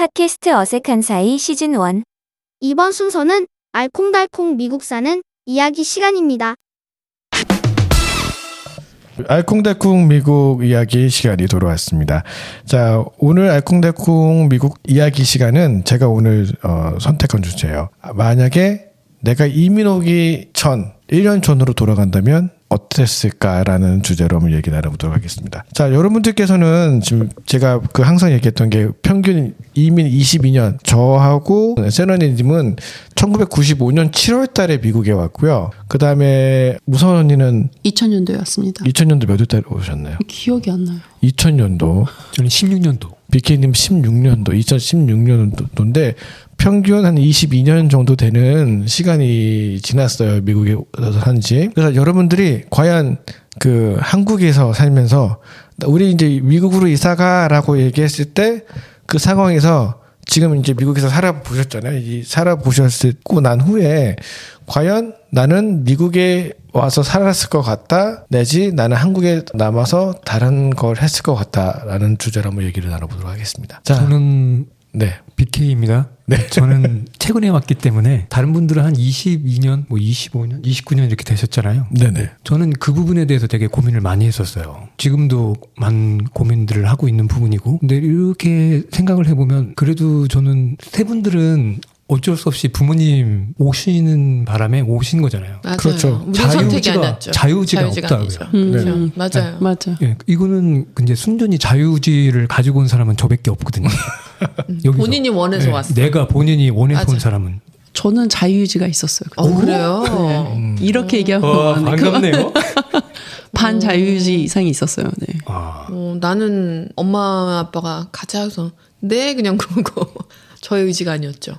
팟캐스트 어색한 사이 시즌 1 이번 순서는 알콩달콩 미국 사는 이야기 시간입니다. 알콩달콩 미국 이야기 시간이 돌아왔습니다. 자, 오늘 알콩달콩 미국 이야기 시간은 제가 오늘 어, 선택한 주제예요. 만약에 내가 이민 오기 전 1년 전으로 돌아간다면 어땠을까라는 주제로 한번 얘기 나눠보도록 하겠습니다. 자, 여러분들께서는 지금 제가 그 항상 얘기했던 게 평균 이민 22년, 저하고 세너니님은 1995년 7월 달에 미국에 왔고요. 그 다음에 무선 언니는 2000년도에 왔습니다. 2000년도 몇 월 달에 오셨나요? 기억이 안 나요. 2000년도. 저는 16년도. BK님 16년도, 2016년도인데 평균 한 22년 정도 되는 시간이 지났어요. 미국에 산지. 그래서 여러분들이 과연 그 한국에서 살면서 우리 이제 미국으로 이사가라고 얘기했을 때 그 상황에서 지금 이제 미국에서 살아보셨잖아요. 이 살아보셨고 난 후에 과연 나는 미국에 와서 살았을 것 같다 내지 나는 한국에 남아서 다른 걸 했을 것 같다라는 주제로 한번 얘기를 나눠보도록 하겠습니다. 자, 저는 네. BK입니다. 네. 저는 최근에 왔기 때문에 다른 분들은 한 22년, 뭐 25년, 29년 이렇게 되셨잖아요. 네네. 저는 그 부분에 대해서 되게 고민을 많이 했었어요. 지금도 많은 고민들을 하고 있는 부분이고. 근데 이렇게 생각을 해보면 그래도 저는 세 분들은 어쩔 수 없이 부모님 오시는 바람에 오신 거잖아요. 맞아요. 그렇죠. 자유지가- 아니었죠. 자유지가 없다고요. 음, 네. 그렇죠. 맞아요. 맞아. 예, 이거는 이제 순전히 자유지를 가지고 온 사람은 저밖에 없거든요. 여기서. 본인이 원해서 예, 왔어. 내가 본인이 원해서 맞아. 온 사람은. 저는 자유유지가 있었어요. 어, 그래요? 음. 이렇게 돼. 그 반갑네요. 반 자유유지 이상이 있었어요. 네. 아, 어, 나는 엄마 아빠가 가자 해서 네 그냥 그러고 저의 의지가 아니었죠.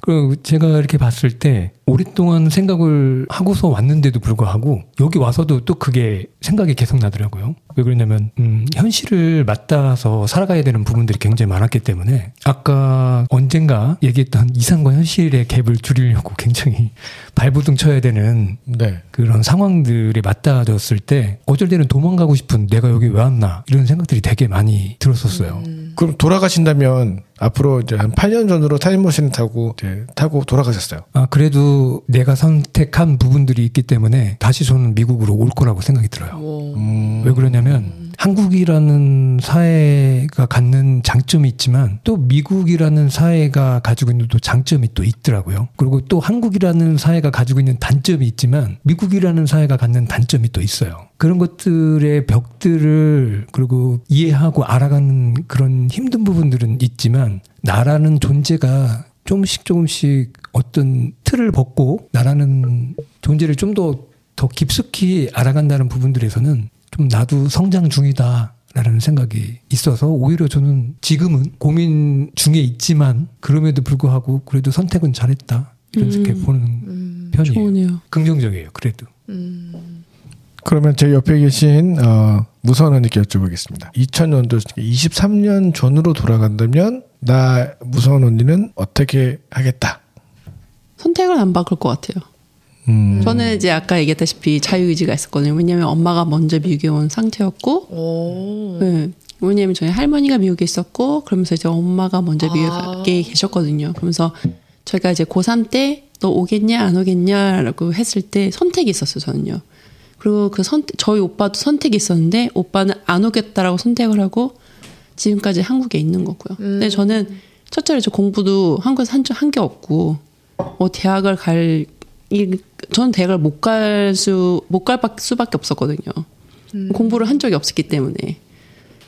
그 제가 이렇게 봤을 때 오랫동안 생각을 하고서 왔는데도 불구하고 여기 와서도 또 그게 생각이 계속 나더라고요. 왜 그러냐면 음, 현실을 맞닿아서 살아가야 되는 부분들이 굉장히 많았기 때문에 아까 언젠가 얘기했던 이상과 현실의 갭을 줄이려고 굉장히 발부둥 쳐야 되는 네. 그런 상황들이 맞닿아졌을 때 어쩔 때는 도망가고 싶은 내가 여기 왜 왔나 이런 생각들이 되게 많이 들었었어요. 그럼 돌아가신다면 앞으로 이제 한 8년 전으로 타임머신을 타고 이제 타고 돌아가셨어요. 아, 그래도 내가 선택한 부분들이 있기 때문에 다시 저는 미국으로 올 거라고 생각이 들어요. 뭐 음. 왜 그러냐면 한국이라는 사회가 갖는 장점이 있지만 또 미국이라는 사회가 가지고 있는 또 장점이 또 있더라고요. 그리고 또 한국이라는 사회가 가지고 있는 단점이 있지만 미국이라는 사회가 갖는 단점이 또 있어요. 그런 것들의 벽들을 그리고 이해하고 알아가는 그런 힘든 부분들은 있지만 나라는 존재가 조금씩 조금씩 어떤 틀을 벗고 나라는 존재를 좀 더 더 깊숙이 알아간다는 부분들에서는 좀 나도 성장 중이다 라는 생각이 있어서 오히려 저는 지금은 고민 중에 있지만 그럼에도 불구하고 그래도 선택은 잘했다 이렇게 음. 보는 음, 편이에요. 좋으네요. 긍정적이에요. 그래도 음. 그러면 제 옆에 계신 어, 무선 언니께 여쭤보겠습니다. 2000년도 23년 전으로 돌아간다면 나 무선 언니는 어떻게 하겠다. 선택을 안 바꿀 것 같아요. 음. 저는 이제 아까 얘기했다시피 자유의지가 있었거든요. 왜냐면 엄마가 먼저 미국에 온 상태였고, 오. 네. 왜냐면 저희 할머니가 미국에 있었고, 그러면서 이제 엄마가 먼저 미국에 아. 계셨거든요. 그러면서 저희가 이제 고3 때 너 오겠냐, 안 오겠냐라고 했을 때 선택이 있었어요, 저는요. 그리고 그 선택, 저희 오빠도 선택이 있었는데, 오빠는 안 오겠다라고 선택을 하고, 지금까지 한국에 있는 거고요. 근데 저는 첫째로 저 공부도 한국에서 한, 한 게 없고, 뭐 대학을 갈, 이, 저는 대학을 못 갈 수, 못 갈 수밖에 없었거든요. 공부를 한 적이 없었기 때문에.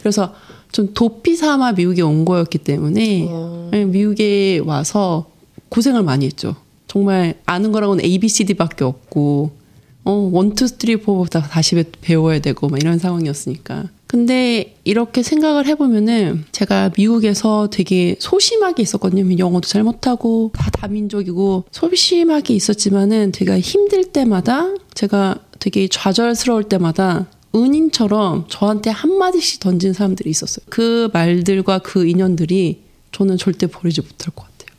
그래서 좀 도피 삼아 미국에 온 거였기 때문에 어. 미국에 와서 고생을 많이 했죠. 정말 아는 거라고는 A, B, C, D밖에 없고 어, one, two, three, four부터 다시 배- 배워야 되고 막 이런 상황이었으니까. 근데 이렇게 생각을 해보면은 제가 미국에서 되게 소심하게 있었거든요. 영어도 잘 못하고 다 다민족이고 소심하게 있었지만은 제가 힘들 때마다 제가 되게 좌절스러울 때마다 은인처럼 저한테 한마디씩 던진 사람들이 있었어요. 그 말들과 그 인연들이 저는 절대 버리지 못할 것 같아요.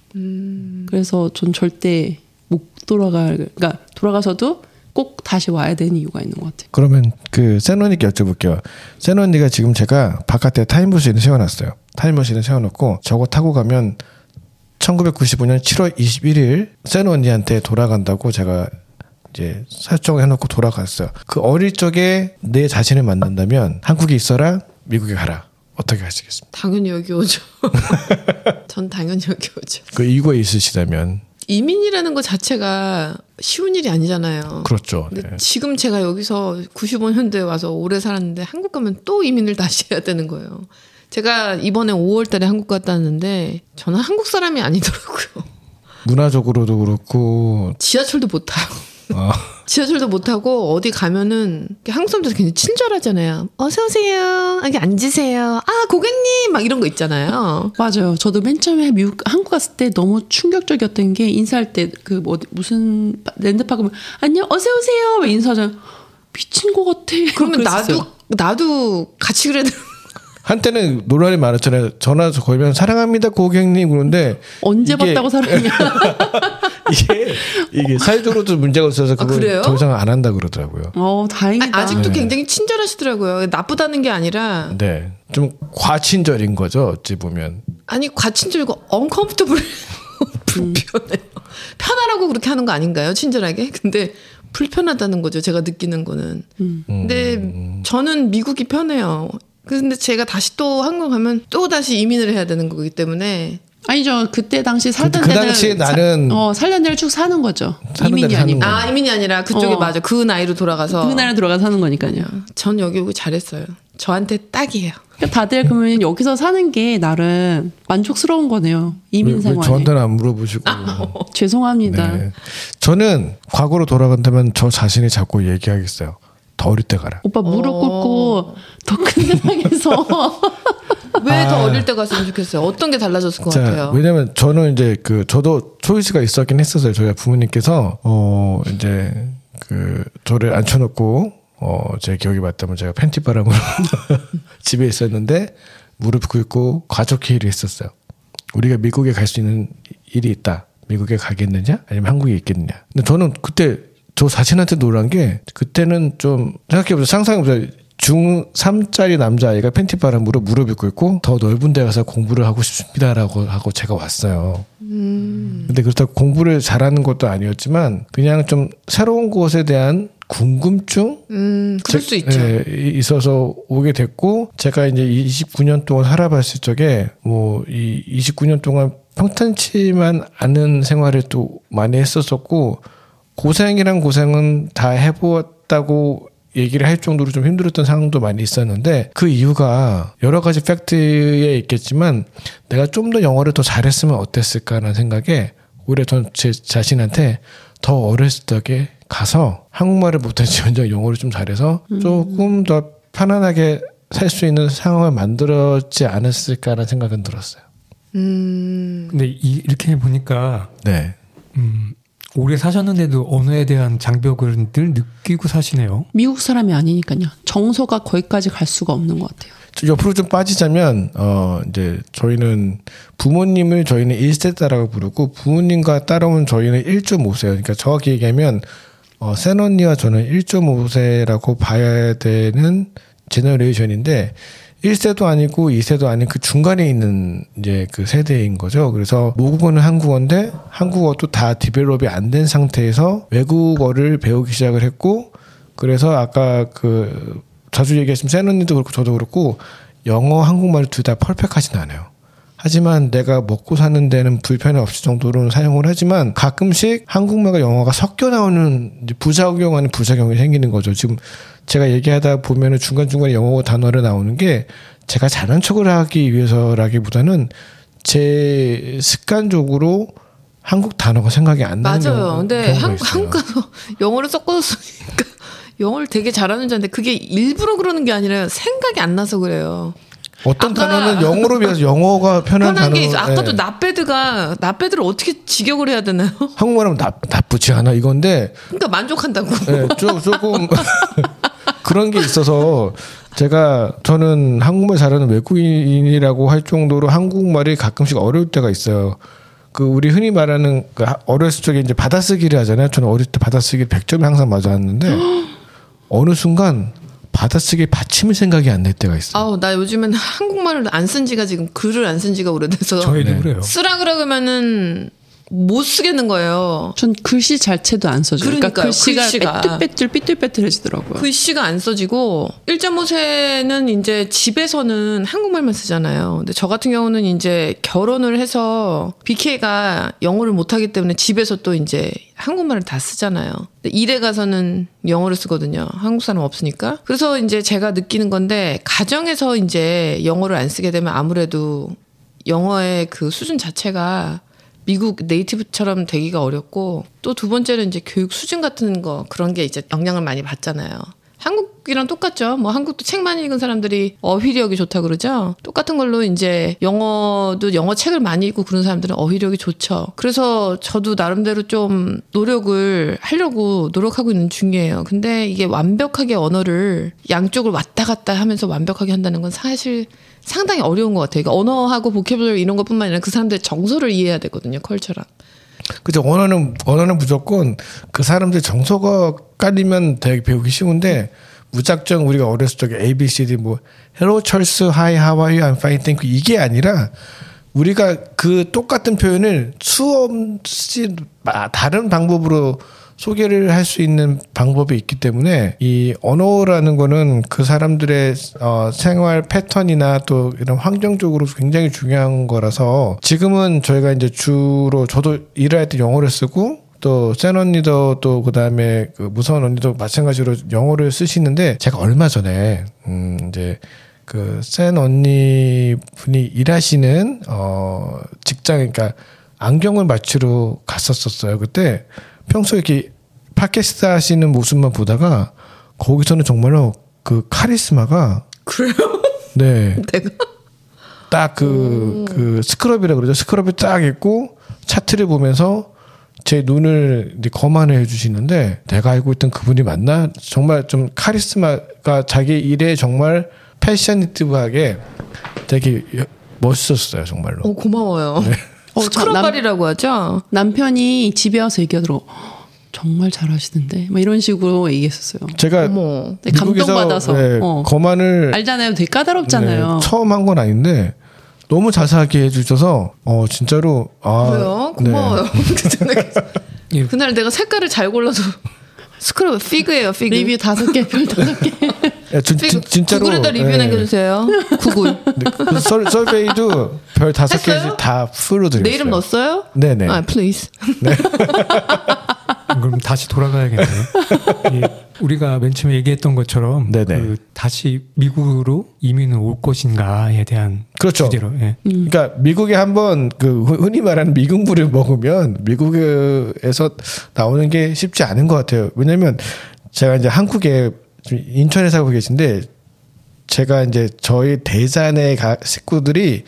그래서 전 절대 못 돌아갈, 그러니까 돌아가서도 꼭 다시 와야 되는 이유가 있는 것 같아요. 그러면 그 센언니께 여쭤볼게요. 센언니가 지금 제가 바깥에 타임머신을 세워놨어요. 타임머신을 세워놓고 저거 타고 가면 1995년 7월 21일 센언니한테 돌아간다고 제가 이제 설정을 해놓고 돌아갔어요. 그 어릴 적에 내 자신을 만난다면 한국에 있어라, 미국에 가라. 어떻게 하시겠습니까? 당연히 여기 오죠. 전 당연히 여기 오죠. 그 이유가 있으시다면 이민이라는 것 자체가 쉬운 일이 아니잖아요. 그렇죠. 근데 네. 지금 제가 여기서 95년도에 와서 오래 살았는데 한국 가면 또 이민을 다시 해야 되는 거예요. 제가 이번에 5월 달에 한국 갔다 왔는데 저는 한국 사람이 아니더라고요. 문화적으로도 그렇고 지하철도 못 타요. 아, 지하철도 못 타고 어디 가면은 한국 사람들 굉장히 친절하잖아요. 어서 오세요. 여기 앉으세요. 아 고객님 막 이런 거 있잖아요. 맞아요. 저도 맨 처음에 미국 한국 갔을 때 너무 충격적이었던 게 인사할 때 그 뭐 무슨 랜드파크 면 안녕 어서 오세요 막 인사하잖아. 미친 것 같아. 그러면. 나도 나도 같이 그래야 돼. 한때는 논란이 많았잖아요. 전화 걸면 사랑합니다 고객님 그런데 언제 이게- 봤다고 사랑이야. 이게 이게 사회적으로도 문제가 있어서 그걸 아? 더 이상 안 한다 그러더라고요. 어 다행이다. 아, 아직도 네. 굉장히 친절하시더라고요. 나쁘다는 게 아니라 네, 좀 과친절인 거죠. 어찌 보면 아니 과친절이고 uncomfortable 불편해요. 편하라고 그렇게 하는 거 아닌가요? 친절하게? 근데 불편하다는 거죠. 제가 느끼는 거는. 근데 저는 미국이 편해요. 근데 제가 다시 또 한국 가면 또 다시 이민을 해야 되는 거기 때문에 아니죠. 그때 당시 살던 그 데는 당시에 사- 나는- 어 살던 데를 쭉 사는 거죠. 사는 이민이 아니고. 아 이민이 아니라 그쪽에 어. 맞아 그 나이로 돌아가서 그 나라 들어가 사는 거니까요. 전 여기 오기 잘했어요. 저한테 딱이에요. 그러니까 다들 그러면 여기서 사는 게 나름 만족스러운 거네요. 왜, 이민 왜 생활에. 저한테는 안 물어보시고 죄송합니다. 네. 저는 과거로 돌아간다면 저 자신이 자꾸 얘기하겠어요. 더 어릴 때 가라. 오빠 무릎 어. 꿇고 더 큰 세상에서 왜 더 어릴 때 갔으면 좋겠어요. 어떤 게 달라졌을 것 자, 같아요. 왜냐면 저는 이제 그 저도 초이스가 있었긴 했었어요. 저희 부모님께서 어 이제 그 저를 앉혀놓고 어제 기억이 맞다면 제가 팬티 바람으로 집에 있었는데 무릎 꿇고 가족 회의를 했었어요. 우리가 미국에 갈 수 있는 일이 있다. 미국에 가겠느냐? 아니면 한국에 있겠느냐? 근데 저는 그때 저 자신한테 놀란 게 그때는 좀 생각해보세요. 상상해보세요. 중3짜리 남자아이가 팬티 바람으로 무릎을 꿇고 더 넓은 데 가서 공부를 하고 싶습니다라고 하고 제가 왔어요. 근데 그렇다고 공부를 잘하는 것도 아니었지만 그냥 좀 새로운 곳에 대한 궁금증? 음, 그럴 수 있죠. 예, 이- 있어서 오게 됐고 제가 이제 29년 동안 살아봤을 적에 뭐 이 29년 동안 평탄치만 않은 생활을 또 많이 했었었고 고생이란 고생은 다 해보았다고 얘기를 할 정도로 좀 힘들었던 상황도 많이 있었는데 그 이유가 여러 가지 팩트에 있겠지만 내가 좀 더 영어를 더 잘했으면 어땠을까라는 생각에 오히려 전 제 자신한테 더 어렸을 적에 가서 한국말을 못할지언정 영어를 좀 잘해서 조금 더 편안하게 살 수 있는 상황을 만들었지 않았을까라는 생각은 들었어요. 음, 근데 이, 이렇게 보니까 네. 음, 오래 사셨는데도 언어에 대한 장벽을 늘 느끼고 사시네요. 미국 사람이 아니니까요. 정서가 거기까지 갈 수가 없는 것 같아요. 저 옆으로 좀 빠지자면 어 이제 저희는 부모님을 저희는 1세대라고 부르고 부모님과 따라온 저희는 1.5세요. 그러니까 정확히 얘기하면 어 센언니와 저는 1.5세라고 봐야 되는 제너레이션인데 1세도 아니고 2세도 아닌 그 중간에 있는 이제 그 세대인 거죠. 그래서 모국어는 한국어인데 한국어도 다 디벨롭이 안 된 상태에서 외국어를 배우기 시작을 했고 그래서 아까 그 자주 얘기했지만 센 언니도 그렇고 저도 그렇고 영어 한국말 둘다 펄펙하진 않아요. 하지만 내가 먹고 사는 데는 불편이 없을 정도로는 사용을 하지만 가끔씩 한국말과 영어가 섞여 나오는 부작용 아닌 부작용이 생기는 거죠. 지금 제가 얘기하다 보면은 중간중간에 영어 단어를 나오는 게 제가 잘난 척을 하기 위해서라기보다는 제 습관적으로 한국 단어가 생각이 안 나는 맞아요. 경우- 근데 한. 한국 가서 영어를 섞어서 쓰니까 영어를 되게 잘하는 자인데 그게 일부러 그러는 게 아니라 생각이 안 나서 그래요. 어떤 단어는 영어로 비해서 영어가 편한 편한 단어 게 있어. 아까도 예. 나배드가 나배드를 어떻게 직역을 해야 되나요? 한국말하면 나, 나쁘지 않아 이건데 그러니까 만족한다고. 예, 조, 조금 그런 게 있어서 제가 저는 한국말 잘하는 외국인이라고 할 정도로 한국말이 가끔씩 어려울 때가 있어요. 그 우리 흔히 말하는 그 하- 어렸을 적에 이제 받아쓰기를 하잖아요. 저는 어릴 때 받아쓰기 100점이 항상 맞았는데 어느 순간 받아쓰기 받침을 생각이 안 날 때가 있어요. 아우 나 요즘엔 한국말을 안 쓴 지가 지금 글을 안 쓴 지가 오래돼서 저희도 네. 그래요. 쓰라 그러면은 못 쓰겠는 거예요. 전 글씨 자체도 안 써줘요. 그러니까 글씨가, 글씨가. 삐뚤빼뚤 삐뚤빼뚤해지더라고요. 글씨가 안 써지고 1.5세는 이제 집에서는 한국말만 쓰잖아요. 근데 저 같은 경우는 이제 결혼을 해서 BK가 영어를 못하기 때문에 집에서 또 이제 한국말을 다 쓰잖아요. 일에 가서는 영어를 쓰거든요. 한국 사람 없으니까. 그래서 이제 제가 느끼는 건데 가정에서 이제 영어를 안 쓰게 되면 아무래도 영어의 그 수준 자체가 미국 네이티브처럼 되기가 어렵고 또 두 번째는 이제 교육 수준 같은 거 그런 게 이제 영향을 많이 받잖아요. 한국 이랑 똑같죠. 뭐 한국도 책 많이 읽은 사람들이 어휘력이 좋다 그러죠. 똑같은 걸로 이제 영어도 영어 책을 많이 읽고 그런 사람들은 어휘력이 좋죠. 그래서 저도 나름대로 좀 노력을 하려고 노력하고 있는 중이에요. 근데 이게 완벽하게 언어를 양쪽을 왔다 갔다 하면서 완벽하게 한다는 건 사실 상당히 어려운 것 같아요. 그러니까 언어하고 보케블러리 이런 것뿐만 아니라 그 사람들의 정서를 이해해야 되거든요. 컬처랑. 그죠. 언어는, 언어는 무조건 그 사람들 정서가 깔리면 되게 배우기 쉬운데, 무작정 우리가 어렸을 적에 A, B, C, D 뭐, Hello, Charles, Hi, How are you? I'm fine, thank you. 이게 아니라, 우리가 그 똑같은 표현을 수없이 마- 다른 방법으로 소개를 할 수 있는 방법이 있기 때문에 이 언어라는 거는 그 사람들의 어, 생활 패턴이나 또 이런 환경적으로 굉장히 중요한 거라서 지금은 저희가 이제 주로 저도 일을 할때 영어를 쓰고 또센 언니도 또 그다음에 그 무서운 언니도 마찬가지로 영어를 쓰시는데 제가 얼마 전에 음 이제 그센 언니 분이 일하시는 어 직장 그러니까 안경을 맞추러 갔었었어요. 그때 평소에 이렇게 팟캐스트 하시는 모습만 보다가 거기서는 정말로 그 카리스마가 그래요? 네. 내가 딱 그, 그 스크럽이라 그러죠. 스크럽이 딱 있고 차트를 보면서 제 눈을 이제 거만해 해주시는데 내가 알고 있던 그분이 맞나? 정말 좀 카리스마가 자기 일에 정말 패셔니티브하게 되게 여- 멋있었어요, 정말로. 어 고마워요. 어, 저 남- 스크럽발이라고 하죠. 남편이 집에 와서 얘기하더라고. 정말 잘하시는데. 막 이런 식으로 얘기했었어요. 제가 어머. 네, 감동받아서. 네, 어. 거만을 알잖아요. 되게 까다롭잖아요. 네, 처음 한 건 아닌데 너무 자세하게 해주셔서 어 진짜로 아? 네. 고마워요. 예. 그날 내가 색깔을 잘 골라서 스크럽 피그예요, 피그. 리뷰 다섯 개, 별 다섯 개. 예, 진, 진, 진짜로 구글에다 리뷰 예. 남겨주세요. 구글. 네, 그 설, 설베이도 별 다섯 했어요? 개씩 다 풀로 드렸어요. 내 이름 넣었어요? 네네. 아, 플레이스. 그럼 다시 돌아가야겠네요. 예, 우리가 맨 처음에 얘기했던 것처럼. 그 다시 미국으로 이민을 올 것인가에 대한 그렇죠. 주제로 예. 그러니까 미국에 한번 그 흔히 말하는 미국물을 먹으면 미국에서 나오는 게 쉽지 않은 것 같아요. 왜냐면 제가 이제 한국에 인천에 살고 계신데 제가 이제 저희 대산의 가- 식구들이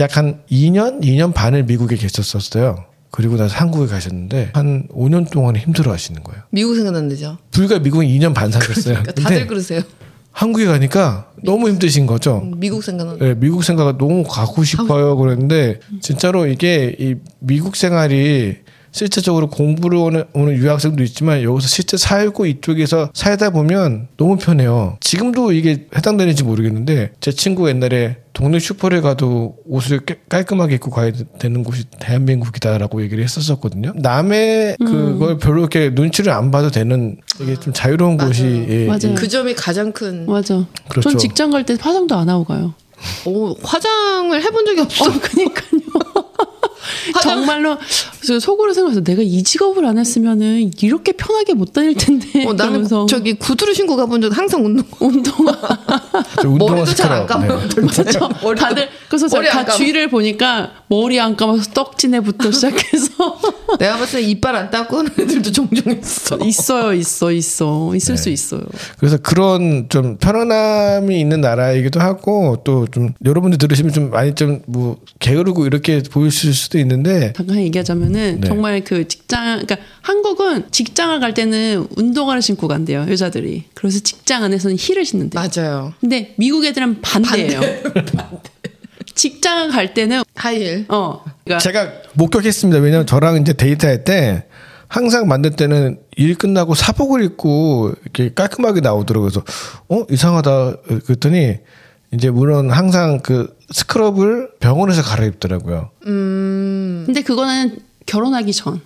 약 한 2년, 2년 반을 미국에 계셨었어요. 그리고 나서 한국에 가셨는데 한 5년 동안 힘들어 하시는 거예요. 미국 생각난대죠. 불과 미국에 2년 반 사셨어요. 그러니까 다들 그러세요. 한국에 가니까 너무 힘드신 거죠. 미국 생각난. 네, 미국 생각 너무 가고 싶어요. 그랬는데 진짜로 이게 이 미국 생활이 실제적으로 공부를 오는, 오는 유학생도 있지만 여기서 실제 살고 이쪽에서 살다 보면 너무 편해요. 지금도 이게 해당되는지 모르겠는데 제 친구 옛날에 동네 슈퍼를 가도 옷을 깨- 깔끔하게 입고 가야 되는 곳이 대한민국이다라고 얘기를 했었었거든요. 남의 그걸 별로 이렇게 눈치를 안 봐도 되는 이게 좀 자유로운 곳이 예, 맞아요. 그 점이 가장 큰. 맞아. 그렇죠. 전 직장 갈 때 화장도 안 하고 가요. 오, 화장을 해본 적이 없어. 어, 그니까요. 정말로 그래서 속으로 생각해서 내가 이 직업을 안 했으면은 이렇게 편하게 못 다닐 텐데. 어, 나는 저기 구두를 신고 가본 적 항상 운동. 운동화 저 운동화 머리도 잘안 스크럽. 네. 다들 그래서 머리 제가 안다 감아. 주위를 보니까 머리 안 감아서 떡진애부터 시작해서 내가 봤을 때 이빨 안 닦고 하는 애들도 종종 있어. 있어요, 있어, 있어, 있을 수 있어요. 그래서 그런 좀 편안함이 있는 나라이기도 하고 또 좀 여러분들 들으시면 좀 많이 좀 뭐 게으르고 이렇게 보이실 수도 있는데 잠깐 얘기하자면은 네. 정말 그 직장, 그러니까 한국은 직장을 갈 때는 운동화를 신고 간대요 여자들이. 그래서 직장 안에서는 힐을 신는데. 맞아요. 근데 미국 애들은 반대예요. 직장 갈 때는 하이힐. 어 그러니까 제가 목격했습니다. 왜냐면 저랑 이제 데이트할 때 항상 만들 때는 일 끝나고 사복을 입고 이렇게 깔끔하게 나오더라고요. 그래서 어 이상하다 그랬더니 이제 물론 항상 그 스크럽을 병원에서 갈아입더라고요. 음, 근데 그거는 결혼하기 전.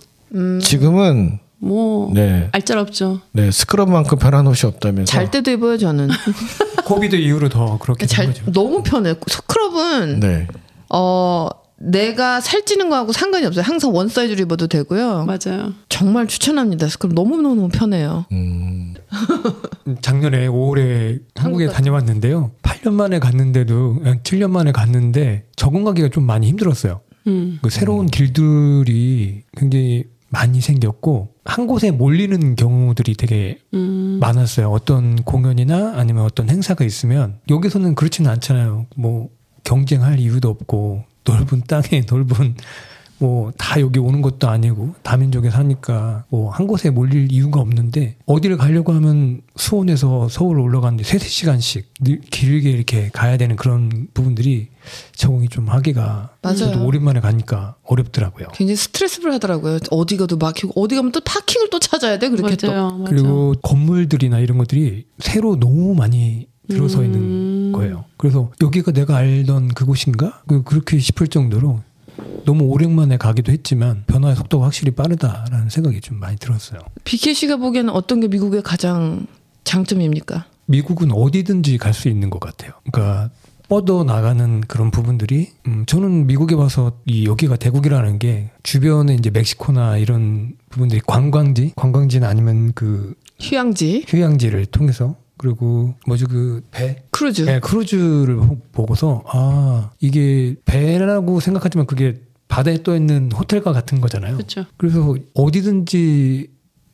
지금은 뭐 네. 알짤없죠. 네 스크럽만큼 변한 옷이 없다면서 잘 때도 입어요 저는. COVID 이후로 더 그렇게 된잘 거죠. 너무 편해. scrub은 네. 어 내가 살찌는 거하고 상관이 없어요. 항상 one size로 입어도 되고요. 맞아요. 정말 추천합니다. 스크럽 너무 너무 편해요. 음. 작년에 5월에 한국에 한국 다녀왔는데요. 8년 만에 갔는데도 7년 만에 갔는데 적응하기가 좀 많이 힘들었어요. 음. 그 새로운 길들이 굉장히 많이 생겼고 한 곳에 몰리는 경우들이 되게 음. 많았어요. 어떤 공연이나 아니면 어떤 행사가 있으면 여기서는 그렇지는 않잖아요. 뭐 경쟁할 이유도 없고 넓은 땅에 넓은 뭐 다 여기 오는 것도 아니고 다민족에 사니까 뭐 한 곳에 몰릴 이유가 없는데 어디를 가려고 하면 수원에서 서울 올라가는데 세세 시간씩 늘- 길게 이렇게 가야 되는 그런 부분들이 적응이 좀 하기가 맞아요. 저도 오랜만에 가니까 어렵더라고요. 굉장히 스트레스를 하더라고요. 어디 가도 막히고 어디 가면 또 파킹을 또 찾아야 돼. 그렇게 또. 맞아요. 맞아요. 그리고 건물들이나 이런 것들이 새로 너무 많이 들어서 있는 음. 거예요. 그래서 여기가 내가 알던 그곳인가? 그- 그렇게 싶을 정도로 너무 오랜만에 가기도 했지만 변화의 속도가 확실히 빠르다라는 생각이 좀 많이 들었어요. BK 씨가 보기에는 어떤 게 미국의 가장 장점입니까? 미국은 어디든지 갈 수 있는 것 같아요. 그러니까 뻗어 나가는 그런 부분들이 음, 저는 미국에 와서 이 여기가 대국이라는 게 주변에 이제 멕시코나 이런 부분들이 관광지, 관광지는 아니면 그 휴양지, 휴양지를 통해서 그리고 뭐지 그 배, 크루즈. 네, 크루즈를 보- 보고서 아 이게 배라고 생각하지만 그게 바다에 떠 있는 호텔과 같은 거잖아요. 그렇죠. 그래서 어디든지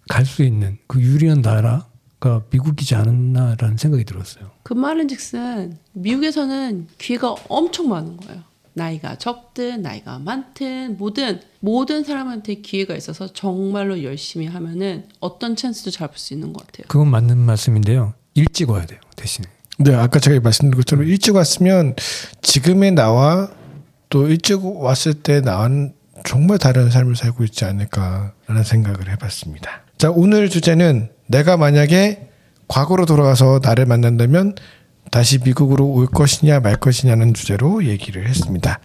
갈 수 있는 그 유리한 나라가 미국이지 않았나라는 생각이 들었어요. 그 말은즉슨 미국에서는 기회가 엄청 많은 거예요. 나이가 적든 나이가 많든 뭐든 모든 사람한테 기회가 있어서 정말로 열심히 하면은 어떤 찬스도 잡을 수 있는 것 같아요. 그건 맞는 말씀인데요. 일찍 와야 돼요 대신에. 네, 아까 제가 말씀드린 것처럼 일찍 왔으면 지금의 나와 또 일찍 왔을 때 나와는 정말 다른 삶을 살고 있지 않을까라는 생각을 해봤습니다. 자, 오늘 주제는 내가 만약에 과거로 돌아가서 나를 만난다면 다시 미국으로 올 것이냐 말 것이냐는 주제로 얘기를 했습니다.